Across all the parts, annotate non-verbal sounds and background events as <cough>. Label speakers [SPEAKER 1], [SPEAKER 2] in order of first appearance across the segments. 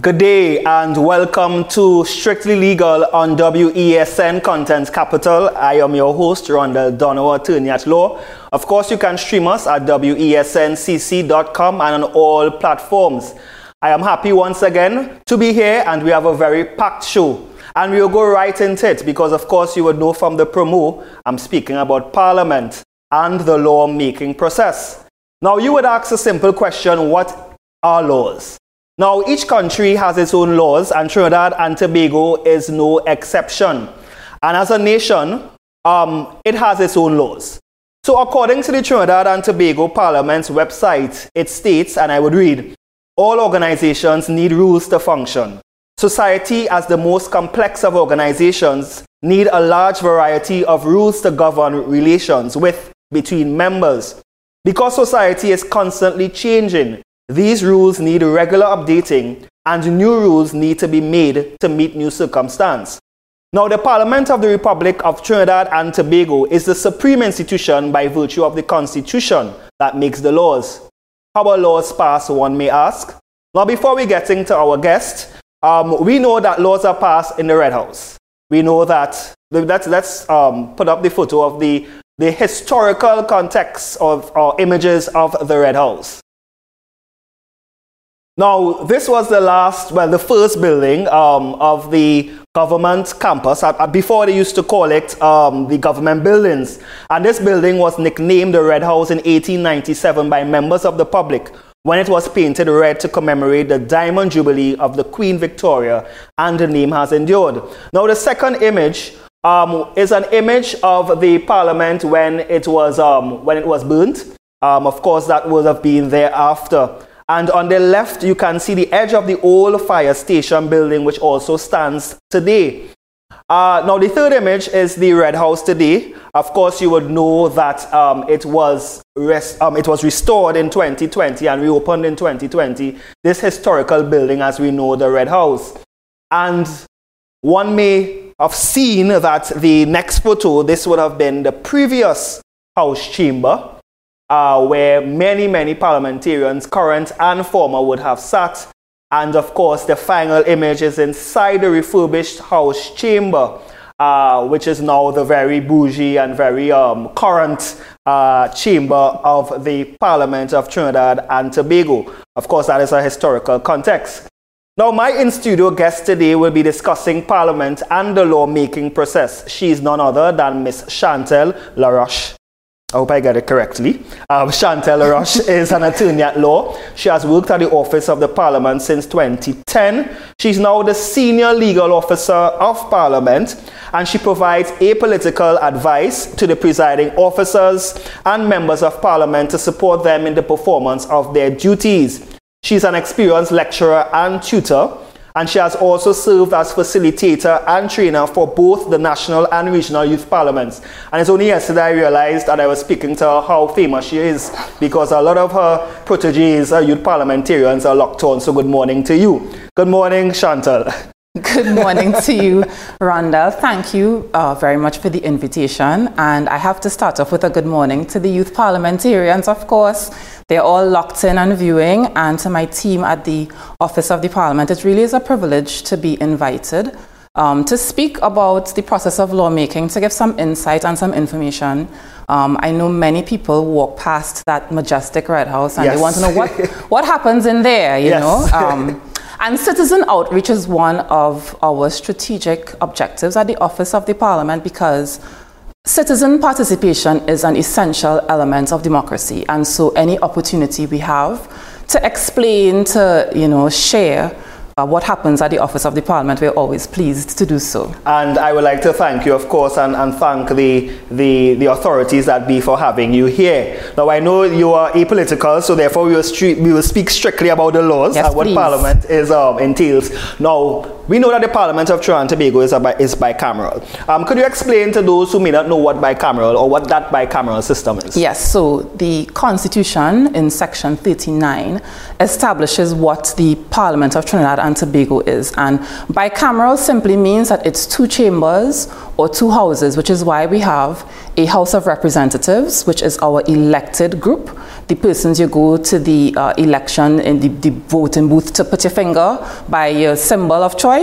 [SPEAKER 1] Good day and welcome to Strictly Legal on WESN Content Capital. I am your host, Rondell Dono, attorney at law. Of course, you can stream us at WESNCC.com and on all platforms. I am happy once again to be here and we have a very packed show. And we'll go right into it because, of course, you would know from the promo, I'm speaking about Parliament and the law making process. Now, you would ask a simple question what are laws? Now, each country has its own laws, and Trinidad and Tobago is no exception. And as a nation, um, it has its own laws. So, according to the Trinidad and Tobago Parliament's website, it states, and I would read, all organizations need rules to function. Society, as the most complex of organizations, need a large variety of rules to govern relations with between members. Because society is constantly changing, these rules need regular updating and new rules need to be made to meet new circumstances. Now, the Parliament of the Republic of Trinidad and Tobago is the supreme institution by virtue of the Constitution that makes the laws. How are laws passed, one may ask? Now, before we get into our guest, um, we know that laws are passed in the Red House. We know that, let's, let's um, put up the photo of the, the historical context of or images of the Red House. Now, this was the last, well, the first building um, of the government campus. Uh, before they used to call it um, the government buildings. And this building was nicknamed the Red House in 1897 by members of the public when it was painted red to commemorate the Diamond Jubilee of the Queen Victoria, and the name has endured. Now, the second image um, is an image of the Parliament when it was um, when it was burnt. Um, of course, that would have been thereafter. And on the left, you can see the edge of the old fire station building, which also stands today. Uh, now, the third image is the Red House today. Of course, you would know that um, it, was um, it was restored in 2020 and reopened in 2020. This historical building, as we know, the Red House. And one may have seen that the next photo, this would have been the previous House chamber uh, where many, many parliamentarians, current and former, would have sat. And of course, the final image is inside the refurbished House chamber, uh, which is now the very bougie and very um, current uh, chamber of the Parliament of Trinidad and Tobago. Of course, that is a historical context. Now, my in studio guest today will be discussing Parliament and the lawmaking process. She is none other than Miss Chantel Laroche. I hope I got it correctly. Um, Chantel Laroche <laughs> is an attorney at law. She has worked at the Office of the Parliament since 2010. She's now the Senior Legal Officer of Parliament and she provides apolitical advice to the presiding officers and members of Parliament to support them in the performance of their duties. She's an experienced lecturer and tutor and she has also served as facilitator and trainer for both the national and regional youth parliaments. And it's only yesterday I realized that I was speaking to her how famous she is because a lot of her proteges, her youth parliamentarians, are locked on. So good morning to you. Good morning, Chantal. <laughs>
[SPEAKER 2] Good morning to you, Rondell. Thank you uh, very much for the invitation. And I have to start off with a good morning to the youth parliamentarians, of course. They're all locked in and viewing, and to my team at the Office of the Parliament. It really is a privilege to be invited um, to speak about the process of lawmaking, to give some insight and some information. Um, I know many people walk past that majestic Red House and yes. they want to know what, what happens in there, you <laughs> yes. know. Um, <laughs> and citizen outreach is one of our strategic objectives at the Office of the Parliament because citizen participation is an essential element of democracy. And so any opportunity we have to explain, to you know, share what happens at the Office of the Parliament, we're always pleased to do so.
[SPEAKER 1] And I would like to thank you, of course, and, and thank the, the, the authorities that be for having you here. Now, I know you are apolitical, so therefore we will, we will speak strictly about the laws
[SPEAKER 2] yes,
[SPEAKER 1] and what
[SPEAKER 2] please.
[SPEAKER 1] Parliament is, um, entails. Now, we know that the Parliament of Trinidad and Tobago is, bi- is bicameral. Um, could you explain to those who may not know what bicameral or what that bicameral system is?
[SPEAKER 2] Yes, so the Constitution in Section 39 establishes what the Parliament of Trinidad and Tobago is. And bicameral simply means that it's two chambers or two houses, which is why we have a House of Representatives, which is our elected group the persons you go to the uh, election in the, the, voting booth to put your finger by your symbol of choice.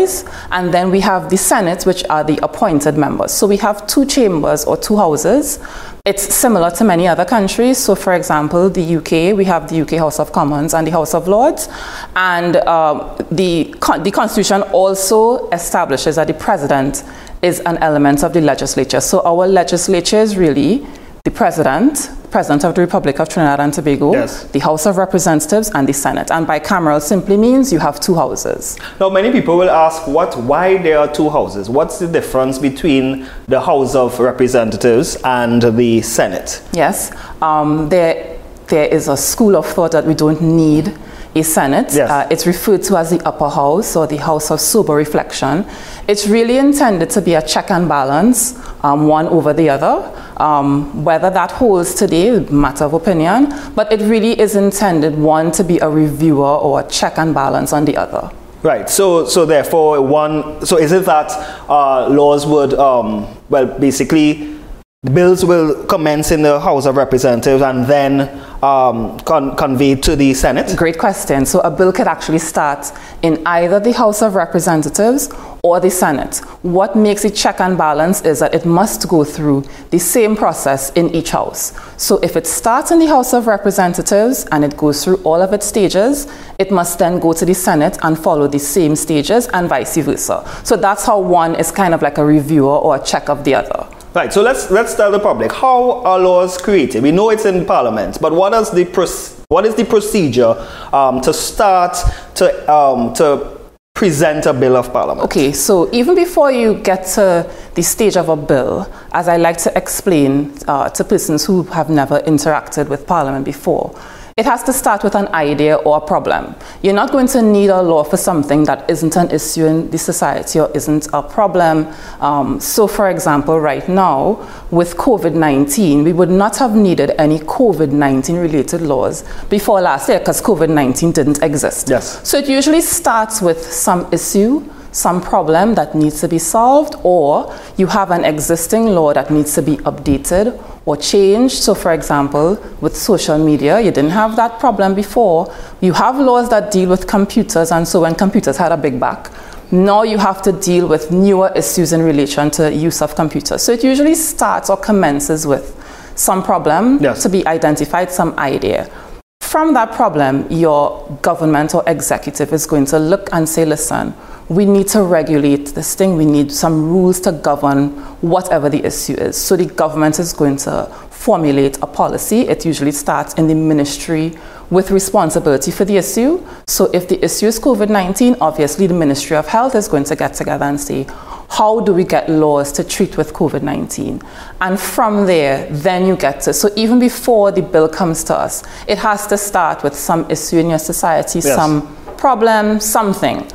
[SPEAKER 2] And then we have the Senate, which are the appointed members. So we have two chambers or two houses. It's similar to many other countries. So, for example, the UK, we have the UK House of Commons and the House of Lords. And uh, the, the Constitution also establishes that the President is an element of the legislature. So, our legislature is really the President, President of the Republic of Trinidad and Tobago, yes. the House of Representatives, and the Senate. And bicameral simply means you have two houses.
[SPEAKER 1] Now, many people will ask, what, why there are two houses? What's the difference between the House of Representatives and the Senate?
[SPEAKER 2] Yes, um, there, there is a school of thought that we don't need a Senate. Yes. Uh, it's referred to as the upper house or the house of sober reflection. It's really intended to be a check and balance, um, one over the other. Um, whether that holds today, matter of opinion, but it really is intended one to be a reviewer or a check and balance on the other.
[SPEAKER 1] Right. So, so therefore, one. So, is it that uh, laws would, um, well, basically the bills will commence in the House of Representatives and then um, con- conveyed to the Senate?
[SPEAKER 2] Great question. So, a bill could actually start in either the House of Representatives or the Senate. What makes it check and balance is that it must go through the same process in each House. So, if it starts in the House of Representatives and it goes through all of its stages, it must then go to the Senate and follow the same stages and vice versa. So, that's how one is kind of like a reviewer or a check of the other.
[SPEAKER 1] Right, so let's let's tell the public how are laws created. We know it's in Parliament, but what is the what is the procedure um, to start to um, to present a bill of parliament?
[SPEAKER 2] Okay, so even before you get to the stage of a bill, as I like to explain uh, to persons who have never interacted with parliament before, it has to start with an idea or a problem. You're not going to need a law for something that isn't an issue in the society or isn't a problem. Um, so, for example, right now, with COVID 19, we would not have needed any COVID 19 related laws before last year because COVID 19 didn't exist.
[SPEAKER 1] Yes.
[SPEAKER 2] So, it usually starts with some issue some problem that needs to be solved, or you have an existing law that needs to be updated or changed. So, for example, with social media, you didn't have that problem before. You have laws that deal with computers, and so when computers had a big back, now you have to deal with newer issues in relation to use of computers. So, it usually starts or commences with some problem yes. to be identified, some idea. From that problem, your government or executive is going to look and say, listen, we need to regulate this thing. We need some rules to govern whatever the issue is. So the government is going to formulate a policy. It usually starts in the ministry with responsibility for the issue. So if the issue is COVID 19, obviously the Ministry of Health is going to get together and say, how do we get laws to treat with COVID 19? And from there, then you get to. So even before the bill comes to us, it has to start with some issue in your society, yes. some problem, something.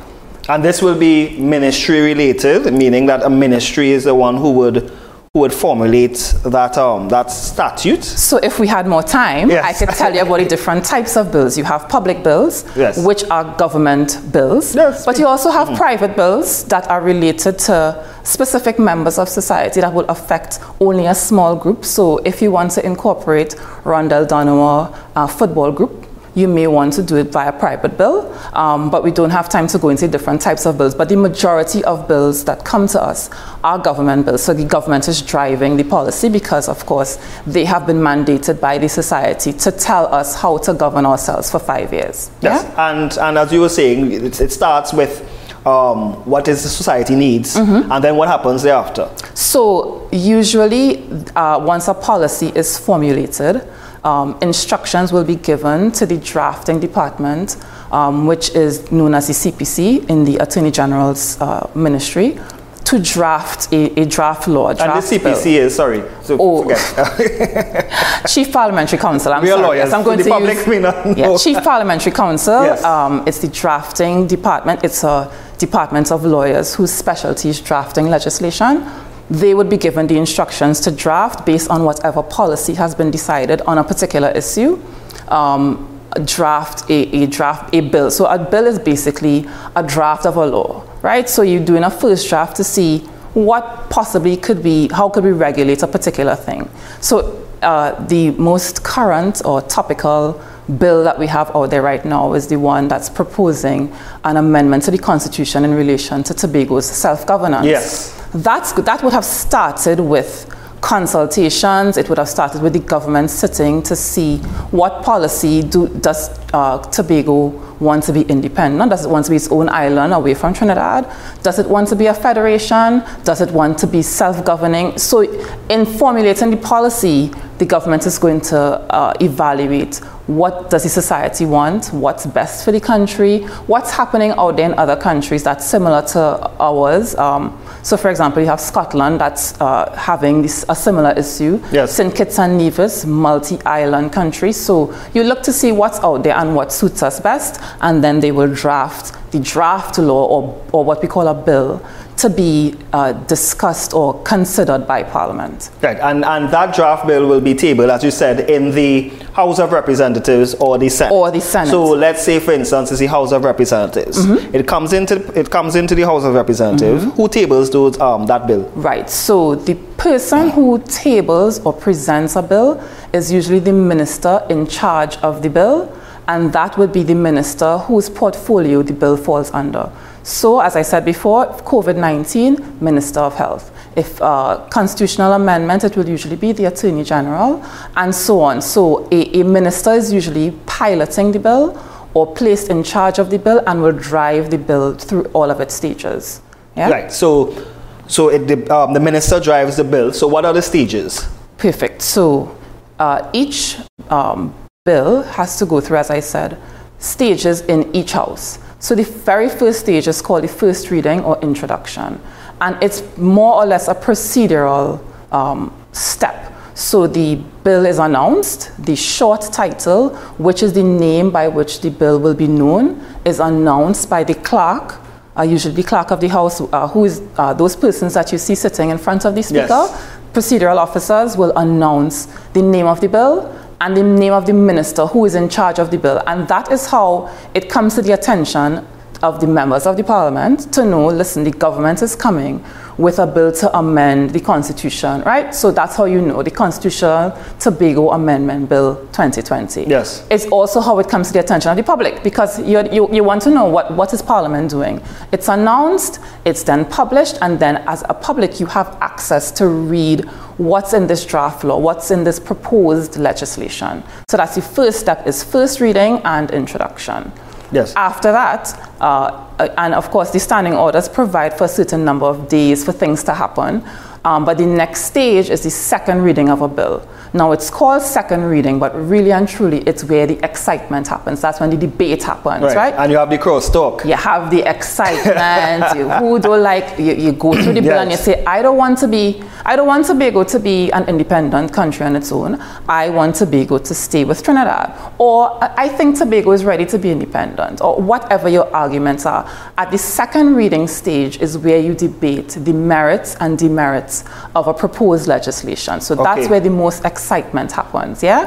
[SPEAKER 1] And this will be ministry related, meaning that a ministry is the one who would who would formulate that um, that statute.
[SPEAKER 2] So if we had more time, yes. I could tell you about the different types of bills. You have public bills, yes. which are government bills, yes. but you also have mm-hmm. private bills that are related to specific members of society that will affect only a small group. So if you want to incorporate Rondell Donowa uh, football group, you may want to do it via private bill, um, but we don't have time to go into different types of bills. But the majority of bills that come to us are government bills. So the government is driving the policy because, of course, they have been mandated by the society to tell us how to govern ourselves for five years.
[SPEAKER 1] Yes, yeah? and, and as you were saying, it, it starts with um, what is the society needs, mm-hmm. and then what happens thereafter?
[SPEAKER 2] So usually, uh, once a policy is formulated, um, instructions will be given to the drafting department, um, which is known as the CPC in the Attorney General's uh, ministry, to draft a, a draft law. Draft
[SPEAKER 1] and the CPC bill. is, sorry, so oh. <laughs> <laughs>
[SPEAKER 2] Chief Parliamentary Counsel, I'm
[SPEAKER 1] we
[SPEAKER 2] sorry.
[SPEAKER 1] Lawyers.
[SPEAKER 2] Yes, I'm
[SPEAKER 1] going the to public
[SPEAKER 2] use, yeah, Chief Parliamentary Counsel. Yes. Um, it's the drafting department. It's a department of lawyers whose specialty is drafting legislation they would be given the instructions to draft based on whatever policy has been decided on a particular issue. Um, draft a, a, draft a bill. So a bill is basically a draft of a law, right? So you're doing a first draft to see what possibly could be, how could we regulate a particular thing. So uh, the most current or topical bill that we have out there right now is the one that's proposing an amendment to the Constitution in relation to Tobago's self governance.
[SPEAKER 1] Yes.
[SPEAKER 2] That's, that would have started with consultations. It would have started with the government sitting to see what policy do, does uh, Tobago want to be independent? Does it want to be its own island away from Trinidad? Does it want to be a federation? Does it want to be self-governing? So in formulating the policy, the government is going to uh, evaluate what does the society want, what's best for the country, what's happening out there in other countries that's similar to ours. Um, so, for example, you have Scotland that's uh, having this, a similar issue.
[SPEAKER 1] Yes.
[SPEAKER 2] St. Kitts and Nevis, multi-island country. So you look to see what's out there and what suits us best, and then they will draft the draft law or, or what we call a bill to be uh, discussed or considered by Parliament.
[SPEAKER 1] Right, and, and that draft bill will be tabled, as you said, in the House of Representatives or the Senate.
[SPEAKER 2] Or the Senate.
[SPEAKER 1] So let's say, for instance, it's the House of Representatives.
[SPEAKER 2] Mm-hmm.
[SPEAKER 1] It comes into it comes into the House of Representatives.
[SPEAKER 2] Mm-hmm.
[SPEAKER 1] Who tables those um, that bill?
[SPEAKER 2] Right. So the person who tables or presents a bill is usually the minister in charge of the bill, and that would be the minister whose portfolio the bill falls under. So, as I said before, COVID 19, Minister of Health. If uh, constitutional amendment, it will usually be the Attorney General, and so on. So, a, a minister is usually piloting the bill or placed in charge of the bill and will drive the bill through all of its stages. Yeah?
[SPEAKER 1] Right. So, so it, the, um, the minister drives the bill. So, what are the stages?
[SPEAKER 2] Perfect. So, uh, each um, bill has to go through, as I said, stages in each house. So the very first stage is called the first reading or introduction, and it's more or less a procedural um, step. So the bill is announced, the short title, which is the name by which the bill will be known, is announced by the clerk, uh, usually the clerk of the house, uh, who is uh, those persons that you see sitting in front of the speaker.
[SPEAKER 1] Yes.
[SPEAKER 2] Procedural officers will announce the name of the bill and the name of the minister who is in charge of the bill. And that is how it comes to the attention of the members of the parliament to know listen, the government is coming with a bill to amend the constitution, right? So that's how you know the Constitutional Tobago Amendment Bill 2020.
[SPEAKER 1] Yes.
[SPEAKER 2] It's also how it comes to the attention of the public because you, you, you want to know what, what is Parliament doing. It's announced, it's then published, and then as a public, you have access to read what's in this draft law, what's in this proposed legislation. So that's the first step is first reading and introduction.
[SPEAKER 1] Yes.
[SPEAKER 2] After that, uh, and of course, the standing orders provide for a certain number of days for things to happen. Um, but the next stage is the second reading of a bill. Now, it's called second reading, but really and truly, it's where the excitement happens. That's when the debate happens, right?
[SPEAKER 1] Right. And you have the cross talk.
[SPEAKER 2] You have the excitement. <laughs> you, who don't like? You, you go through the bill and you say, "I don't want to be. I don't want Tobago to be an independent country on its own. I want Tobago to stay with Trinidad, or I think Tobago is ready to be independent, or whatever your arguments are." At the second reading stage is where you debate the merits and demerits of a proposed legislation. So that's
[SPEAKER 1] Okay.
[SPEAKER 2] where the most excitement happens. Yeah.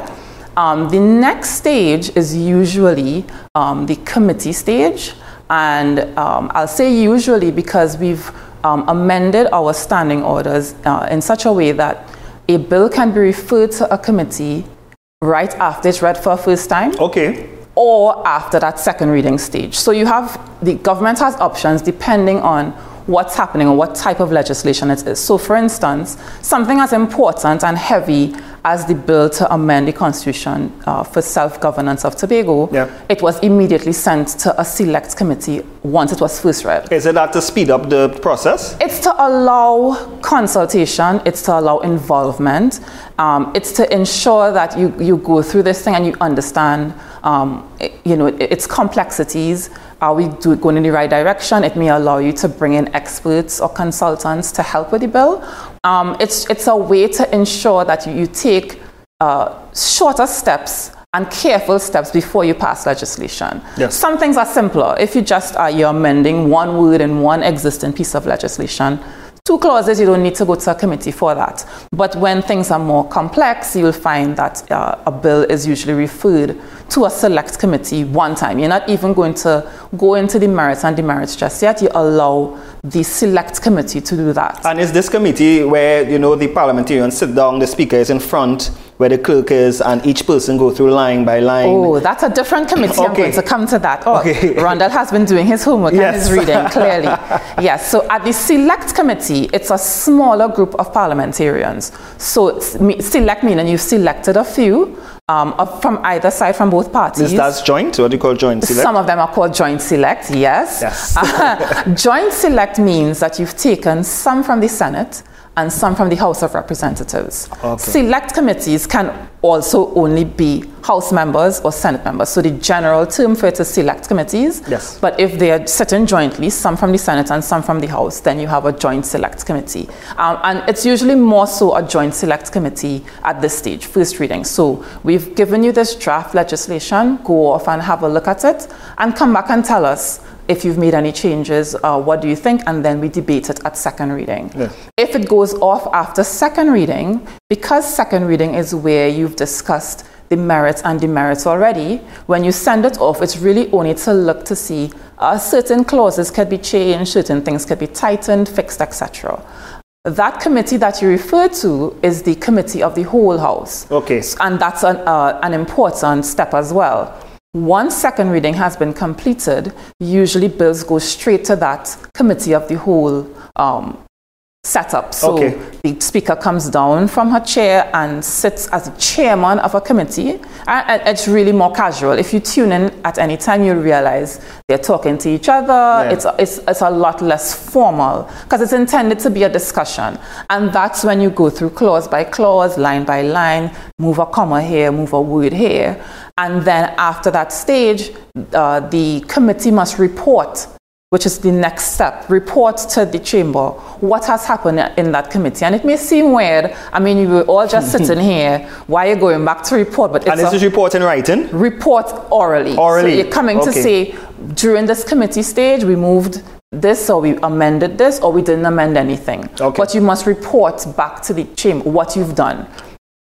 [SPEAKER 2] Um, the next stage is usually um, the committee stage, and um, I'll say usually because we've um, amended our standing orders uh, in such a way that a bill can be referred to a committee right after it's read for a first time
[SPEAKER 1] Okay.
[SPEAKER 2] or after that second reading stage. So you have the government has options depending on what's happening or what type of legislation it is. So, for instance, something as important and heavy as the bill to amend the constitution uh, for self-governance of Tobago,
[SPEAKER 1] Yeah.
[SPEAKER 2] it was immediately sent to a select committee once it was first read.
[SPEAKER 1] Is it that to speed up the process?
[SPEAKER 2] It's to allow consultation, it's to allow involvement, um, it's to ensure that you, you go through this thing and you understand, um, you know, its complexities. Are we do, going in the right direction? It may allow you to bring in experts or consultants to help with the bill. Um, it's, it's a way to ensure that you, you take uh, shorter steps and careful steps before you pass legislation.
[SPEAKER 1] Yes.
[SPEAKER 2] Some things are simpler. If you just are you're amending one word in one existing piece of legislation, two clauses, you don't need to go to a committee for that. But when things are more complex, you'll find that uh, a bill is usually referred to a select committee one time. You're not even going to go into the merits and demerits just yet. You allow the select committee to do that.
[SPEAKER 1] And is this committee where you know the parliamentarians sit down, the speaker is in front where the clerk is and each person go through line by line.
[SPEAKER 2] Oh, that's a different committee. I'm going to come to that. Oh,
[SPEAKER 1] Okay. <laughs>
[SPEAKER 2] Rondell has been doing his homework and
[SPEAKER 1] Yes.
[SPEAKER 2] his reading, clearly. <laughs> yes, so at the select committee, it's a smaller group of parliamentarians. So select meaning you've selected a few um, from either side, from both parties.
[SPEAKER 1] Is that joint? What do you call joint select?
[SPEAKER 2] Some of them are called joint select, yes.
[SPEAKER 1] Yes. <laughs>
[SPEAKER 2] joint select means that you've taken some from the Senate and some from the House of Representatives.
[SPEAKER 1] Okay.
[SPEAKER 2] Select committees can also only be House members or Senate members. So the general term for it is select committees.
[SPEAKER 1] Yes.
[SPEAKER 2] But if they are sitting jointly, some from the Senate and some from the House, then you have a joint select committee. Um, and it's usually more so a joint select committee at this stage, first reading. So we've given you this draft legislation, go off and have a look at it, and come back and tell us if you've made any changes, uh, what do you think, and then we debate it at second reading. If it goes off after second reading, because second reading is where you've discussed the merits and demerits already, when you send it off, it's really only to look to see uh, certain clauses could be changed, certain things could be tightened, fixed, etc. That committee that you refer to is the committee of the whole house.
[SPEAKER 1] Okay.
[SPEAKER 2] And that's an, uh, an important step as well. Once second reading has been completed, usually bills go straight to that committee of the whole um, setup. So
[SPEAKER 1] Okay.
[SPEAKER 2] the speaker comes down from her chair and sits as the chairman of a committee. And it's really more casual. If you tune in at any time, you'll realize they're talking to each other. It's, it's, it's a lot less formal because it's intended to be a discussion. And that's when you go through clause by clause, line by line, move a comma here, move a word here. And then after that stage, uh, the committee must report which is the next step. Report to the chamber what has happened in that committee. And it may seem weird. I mean, you were all just <laughs> sitting here. Why are you going back to report? But
[SPEAKER 1] And
[SPEAKER 2] it's
[SPEAKER 1] this
[SPEAKER 2] a
[SPEAKER 1] is report in writing?
[SPEAKER 2] report orally.
[SPEAKER 1] Orally.
[SPEAKER 2] So you're coming to say, during this committee stage, we moved this or we amended this or we didn't amend anything.
[SPEAKER 1] Okay.
[SPEAKER 2] But you must report back to the chamber what you've done.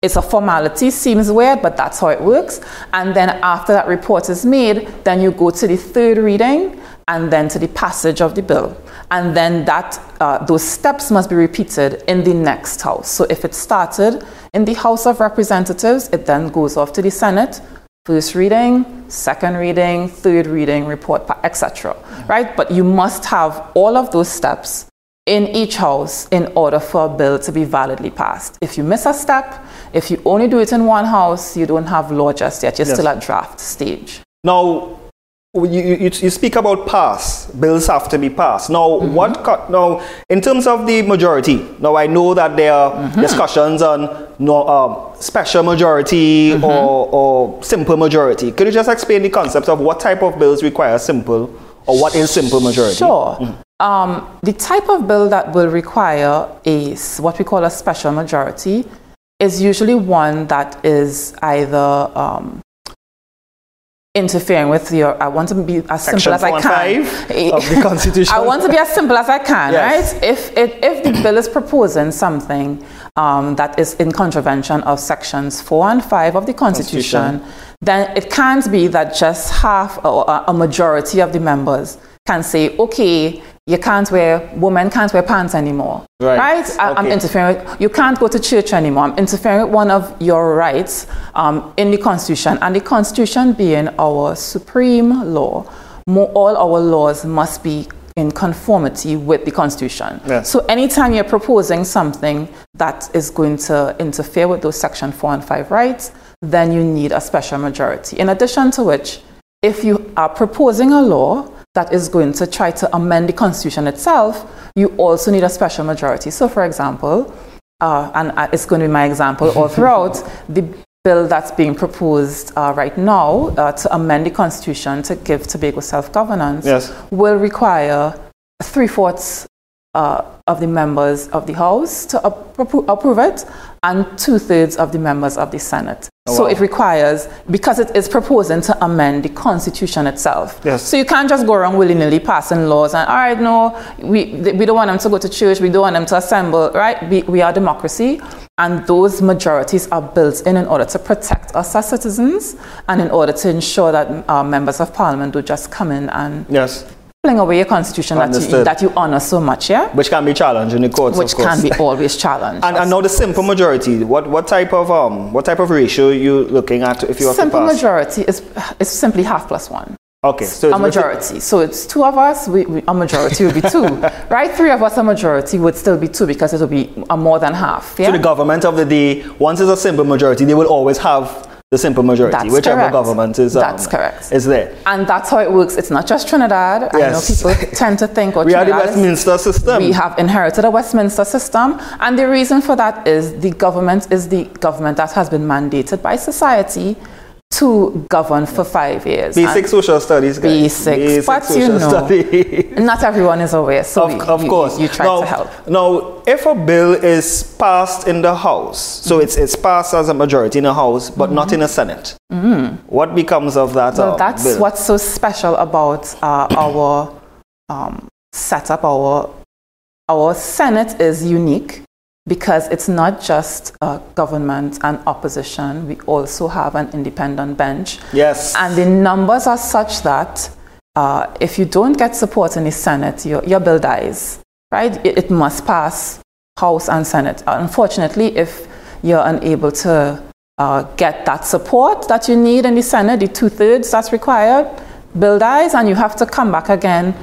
[SPEAKER 2] It's a formality, seems weird, but that's how it works. And then after that report is made, then you go to the third reading and then to the passage of the bill. And then that uh, those steps must be repeated in the next house. So if it started in the House of Representatives, it then goes off to the Senate, first reading, second reading, third reading, report, etc. Right? But you must have all of those steps in each house in order for a bill to be validly passed. If you miss a step, if you only do it in one house, you don't have law just yet. You're
[SPEAKER 1] Yes.
[SPEAKER 2] still at draft stage.
[SPEAKER 1] Now, you, you, you speak about pass. Bills have to be passed. Now,
[SPEAKER 2] Mm-hmm.
[SPEAKER 1] what now in terms of the majority? Now, I know that there are
[SPEAKER 2] Mm-hmm.
[SPEAKER 1] discussions on no, um, special majority
[SPEAKER 2] Mm-hmm.
[SPEAKER 1] or, or simple majority. Could you just explain the concept of what type of bills require simple or what is simple majority?
[SPEAKER 2] Sure. Um, the type of bill that will require a s- what we call a special majority is usually one that is either um, interfering with your. I want to be as
[SPEAKER 1] Section
[SPEAKER 2] simple as I can.
[SPEAKER 1] 5 <laughs> of the Constitution.
[SPEAKER 2] I want to be as simple as I can,
[SPEAKER 1] Yes.
[SPEAKER 2] right? If it, if the bill is proposing something um, that is in contravention of sections four and five of the Constitution, then it can't be that just half or a majority of the members can say, okay, you can't wear, women can't wear pants anymore.
[SPEAKER 1] Right.
[SPEAKER 2] I, I'm
[SPEAKER 1] Okay.
[SPEAKER 2] interfering with, you can't go to church anymore. I'm interfering with one of your rights um, in the Constitution. And the Constitution being our supreme law, mo- all our laws must be in conformity with the Constitution.
[SPEAKER 1] Yes.
[SPEAKER 2] So anytime you're proposing something that is going to interfere with those Section 4 and 5 rights, then you need a special majority. In addition to which, if you are proposing a law that is going to try to amend the Constitution itself, you also need a special majority. So, for example, uh, and uh, it's going to be my example all <laughs> throughout, the bill that's being proposed uh, right now uh, to amend the Constitution to give Tobago self governance
[SPEAKER 1] Yes.
[SPEAKER 2] will require three fourths uh, of the members of the House to appro- approve it and two thirds of the members of the Senate.
[SPEAKER 1] Oh,
[SPEAKER 2] so
[SPEAKER 1] wow.
[SPEAKER 2] it requires, because it is proposing to amend the Constitution itself.
[SPEAKER 1] Yes.
[SPEAKER 2] So you can't just go around willy nilly passing laws and, all right, no, we, we don't want them to go to church, we don't want them to assemble, right? We, we are democracy. And those majorities are built in in order to protect us as citizens and in order to ensure that our members of parliament do just come in and
[SPEAKER 1] Yes.
[SPEAKER 2] Away your constitution that you, that you honor so much, yeah?
[SPEAKER 1] Which can be challenged in the courts,
[SPEAKER 2] Which
[SPEAKER 1] of course.
[SPEAKER 2] can be always challenged.
[SPEAKER 1] And, and now the simple majority. What what type of um what type of ratio are you looking at if you have
[SPEAKER 2] Simple
[SPEAKER 1] to pass?
[SPEAKER 2] majority is, is simply half plus one.
[SPEAKER 1] Okay, so
[SPEAKER 2] A majority. So it's two of us, we, we, a majority would be two. <laughs> right? Three of us, a majority would still be two because it would be a more than half. Yeah?
[SPEAKER 1] So the government of the day, once it's a simple majority, they will always have the simple majority,
[SPEAKER 2] That's
[SPEAKER 1] whichever
[SPEAKER 2] correct.
[SPEAKER 1] government is um,
[SPEAKER 2] That's correct.
[SPEAKER 1] is there.
[SPEAKER 2] and that's how it works. It's not just Trinidad.
[SPEAKER 1] Yes.
[SPEAKER 2] I know people <laughs> tend to think, oh,
[SPEAKER 1] We are the
[SPEAKER 2] Trinidad is-
[SPEAKER 1] Westminster system.
[SPEAKER 2] We have inherited a Westminster system, and the reason for that is the government is the government that has been mandated by society to govern for five years.
[SPEAKER 1] Basic social studies, guys.
[SPEAKER 2] Basics, but you know.
[SPEAKER 1] studies.
[SPEAKER 2] Not everyone is aware, so
[SPEAKER 1] of, of
[SPEAKER 2] you,
[SPEAKER 1] course.
[SPEAKER 2] you, you try
[SPEAKER 1] now,
[SPEAKER 2] to help.
[SPEAKER 1] Now, if a bill is passed in the House, so it's, it's passed as a majority in the House, but not in the Senate, what becomes of that
[SPEAKER 2] Mm-hmm. Well,
[SPEAKER 1] uh,
[SPEAKER 2] that's
[SPEAKER 1] bill?
[SPEAKER 2] what's so special about uh, our um, setup. Our our Senate is unique because it's not just uh, government and opposition. We also have an independent bench,
[SPEAKER 1] Yes.
[SPEAKER 2] and the numbers are such that uh, if you don't get support in the Senate, your, your bill dies. Right? It, it must pass House and Senate. Unfortunately, if you're unable to uh, get that support that you need in the Senate, the two thirds that's required, bill dies, and you have to come back again.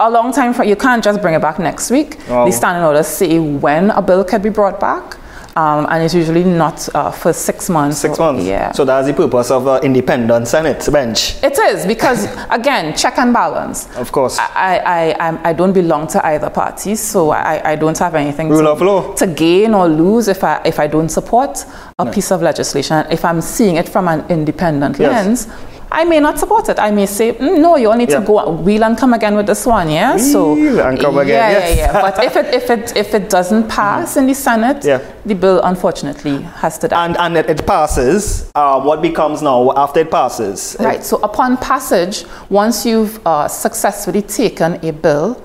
[SPEAKER 2] A long time for you can't just bring it back next week.
[SPEAKER 1] Wow.
[SPEAKER 2] The standing orders say when a bill can be brought back, um, and it's usually not uh, for six months.
[SPEAKER 1] Six months.
[SPEAKER 2] Yeah.
[SPEAKER 1] So that's the purpose of the independent Senate bench,
[SPEAKER 2] It is because <laughs> again, check and balance.
[SPEAKER 1] of course.
[SPEAKER 2] I, I, I'm- I don't belong to either party, so I, I don't have anything
[SPEAKER 1] Rule
[SPEAKER 2] to,
[SPEAKER 1] of law.
[SPEAKER 2] to gain or lose if I, if I don't support a piece of legislation. If I'm seeing it from an independent
[SPEAKER 1] Yes.
[SPEAKER 2] lens, I may not support it. I may say, "Mm, no, you all need
[SPEAKER 1] Yeah.
[SPEAKER 2] to go wheel and come again with this one, yeah? so
[SPEAKER 1] Wheel and come again,
[SPEAKER 2] yeah,
[SPEAKER 1] yes.
[SPEAKER 2] yeah, yeah. But if it, if it, if it doesn't pass in the Senate,
[SPEAKER 1] Yeah.
[SPEAKER 2] the bill unfortunately has to die.
[SPEAKER 1] and and it, it passes. Uh, what becomes now after it passes?
[SPEAKER 2] Right. So upon passage, once you've uh, successfully taken a bill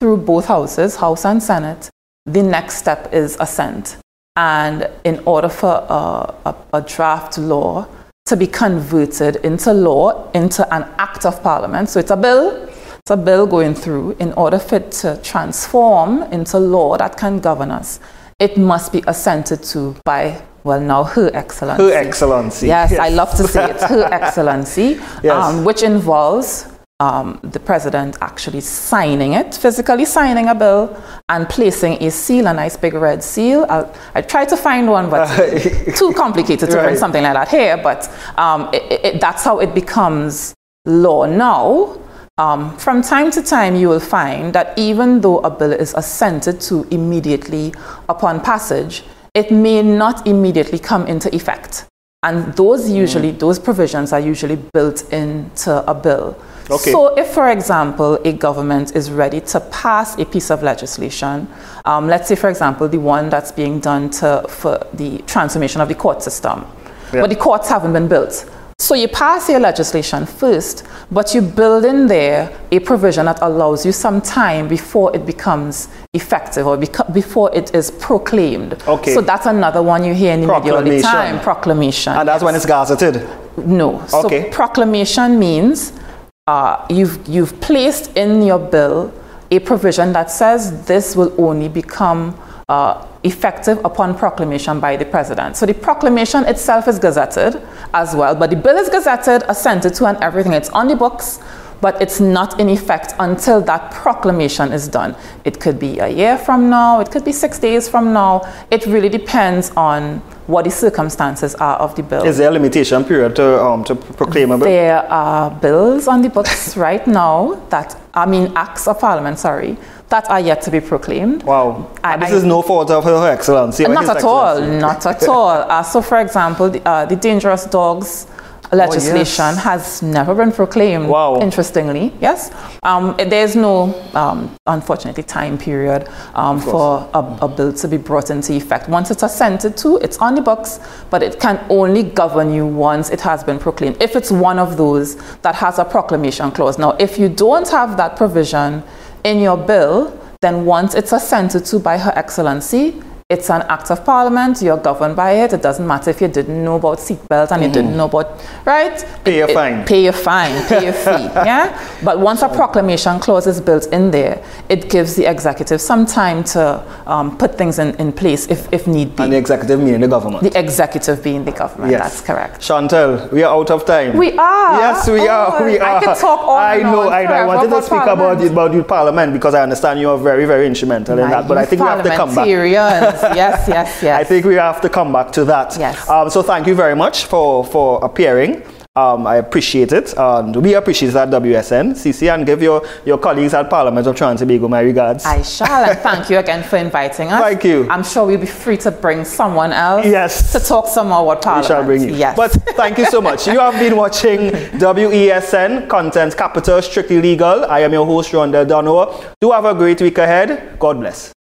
[SPEAKER 2] through both houses, House and Senate, the next step is assent. And in order for a, a, a draft law to be converted into law, into an act of parliament, so it's a bill, it's a bill going through, in order for it to transform into law that can govern us, it must be assented to by, well, now Her Excellency.
[SPEAKER 1] Her Excellency.
[SPEAKER 2] Yes, I love to say it, Her <laughs> Excellency,
[SPEAKER 1] Yes.
[SPEAKER 2] um, which involves um, the president actually signing it, physically signing a bill, and placing a seal, a nice big red seal. I'll, I tried to find one, but <laughs> too complicated to
[SPEAKER 1] Right.
[SPEAKER 2] print something like that here. But um, it, it- that's how it becomes law now. Um, from time to time, you will find that even though a bill is assented to immediately upon passage, it may not immediately come into effect. And those usually, those provisions are usually built into a bill.
[SPEAKER 1] Okay.
[SPEAKER 2] So, if, for example, a government is ready to pass a piece of legislation, um, let's say, for example, the one that's being done to, for the transformation of the court system,
[SPEAKER 1] Yeah.
[SPEAKER 2] but the courts haven't been built. So you pass your legislation first, but you build in there a provision that allows you some time before it becomes effective or beco- before it is proclaimed.
[SPEAKER 1] Okay.
[SPEAKER 2] So that's another one you hear in the media all the time. Proclamation.
[SPEAKER 1] And that's when it's gazetted.
[SPEAKER 2] No.
[SPEAKER 1] Okay.
[SPEAKER 2] So proclamation means uh, you've, you've placed in your bill a provision that says this will only become uh, effective upon proclamation by the president. So the proclamation itself is gazetted as well, but the bill is gazetted, assented to, and everything. It's on the books, but it's not in effect until that proclamation is done. It could be a year from now, it could be six days from now. It really depends on what the circumstances are of the bill.
[SPEAKER 1] Is there a limitation period to um to proclaim a bill?
[SPEAKER 2] There are bills on the books <laughs> right now that, I mean, acts of parliament, sorry, that are yet to be proclaimed.
[SPEAKER 1] Wow.
[SPEAKER 2] I-
[SPEAKER 1] And this
[SPEAKER 2] I-
[SPEAKER 1] is no fault of Her Excellency.
[SPEAKER 2] Not at all, not at all. Uh, so, for example, the, uh, the dangerous dogs legislation
[SPEAKER 1] Oh, yes.
[SPEAKER 2] has never been proclaimed.
[SPEAKER 1] Wow.
[SPEAKER 2] Interestingly, yes. Um, there's no, um, unfortunately, time period um, for a, a bill to be brought into effect. Once it's assented to, it's on the books, but it can only govern you once it has been proclaimed. If it's one of those that has a proclamation clause. Now, if you don't have that provision in your bill, then once it's assented to by Her Excellency, it's an act of parliament. You're governed by it. It doesn't matter if you didn't know about seatbelts and you didn't know about right.
[SPEAKER 1] Pay your
[SPEAKER 2] It-
[SPEAKER 1] fine.
[SPEAKER 2] Pay your fine. Pay your <laughs> fee. Yeah. But once a proclamation clause is built in there, it gives the executive some time to um, put things in, in place if, if need be.
[SPEAKER 1] And the executive meaning the government.
[SPEAKER 2] the executive being the government.
[SPEAKER 1] Yes.
[SPEAKER 2] That's correct.
[SPEAKER 1] Chantal, we are out of time.
[SPEAKER 2] We are.
[SPEAKER 1] Yes, we
[SPEAKER 2] Oh,
[SPEAKER 1] are. We
[SPEAKER 2] I
[SPEAKER 1] are.
[SPEAKER 2] I could talk all
[SPEAKER 1] I know. I know. I wanted to speak about
[SPEAKER 2] Parliament.
[SPEAKER 1] about youth parliament because I understand you are very, very instrumental in
[SPEAKER 2] My
[SPEAKER 1] that. But I think we have to come back.
[SPEAKER 2] Yes, yes, yes. <laughs>
[SPEAKER 1] I think we have to come back to that.
[SPEAKER 2] Yes.
[SPEAKER 1] Um, so thank you very much for for appearing. Um, I appreciate it, and we appreciate that WSN, CC, and give your, your colleagues at Parliament of Trinidad and Tobago my regards.
[SPEAKER 2] I shall, and thank you again for inviting us.
[SPEAKER 1] Thank you.
[SPEAKER 2] I'm sure we'll be free to bring someone else
[SPEAKER 1] Yes.
[SPEAKER 2] to talk some more about
[SPEAKER 1] we
[SPEAKER 2] Parliament.
[SPEAKER 1] shall bring you.
[SPEAKER 2] Yes.
[SPEAKER 1] But thank you so much. You have been <laughs> watching WESN Content Capital Strictly Legal. I am your host, Ron Del Do have a great week ahead. God bless.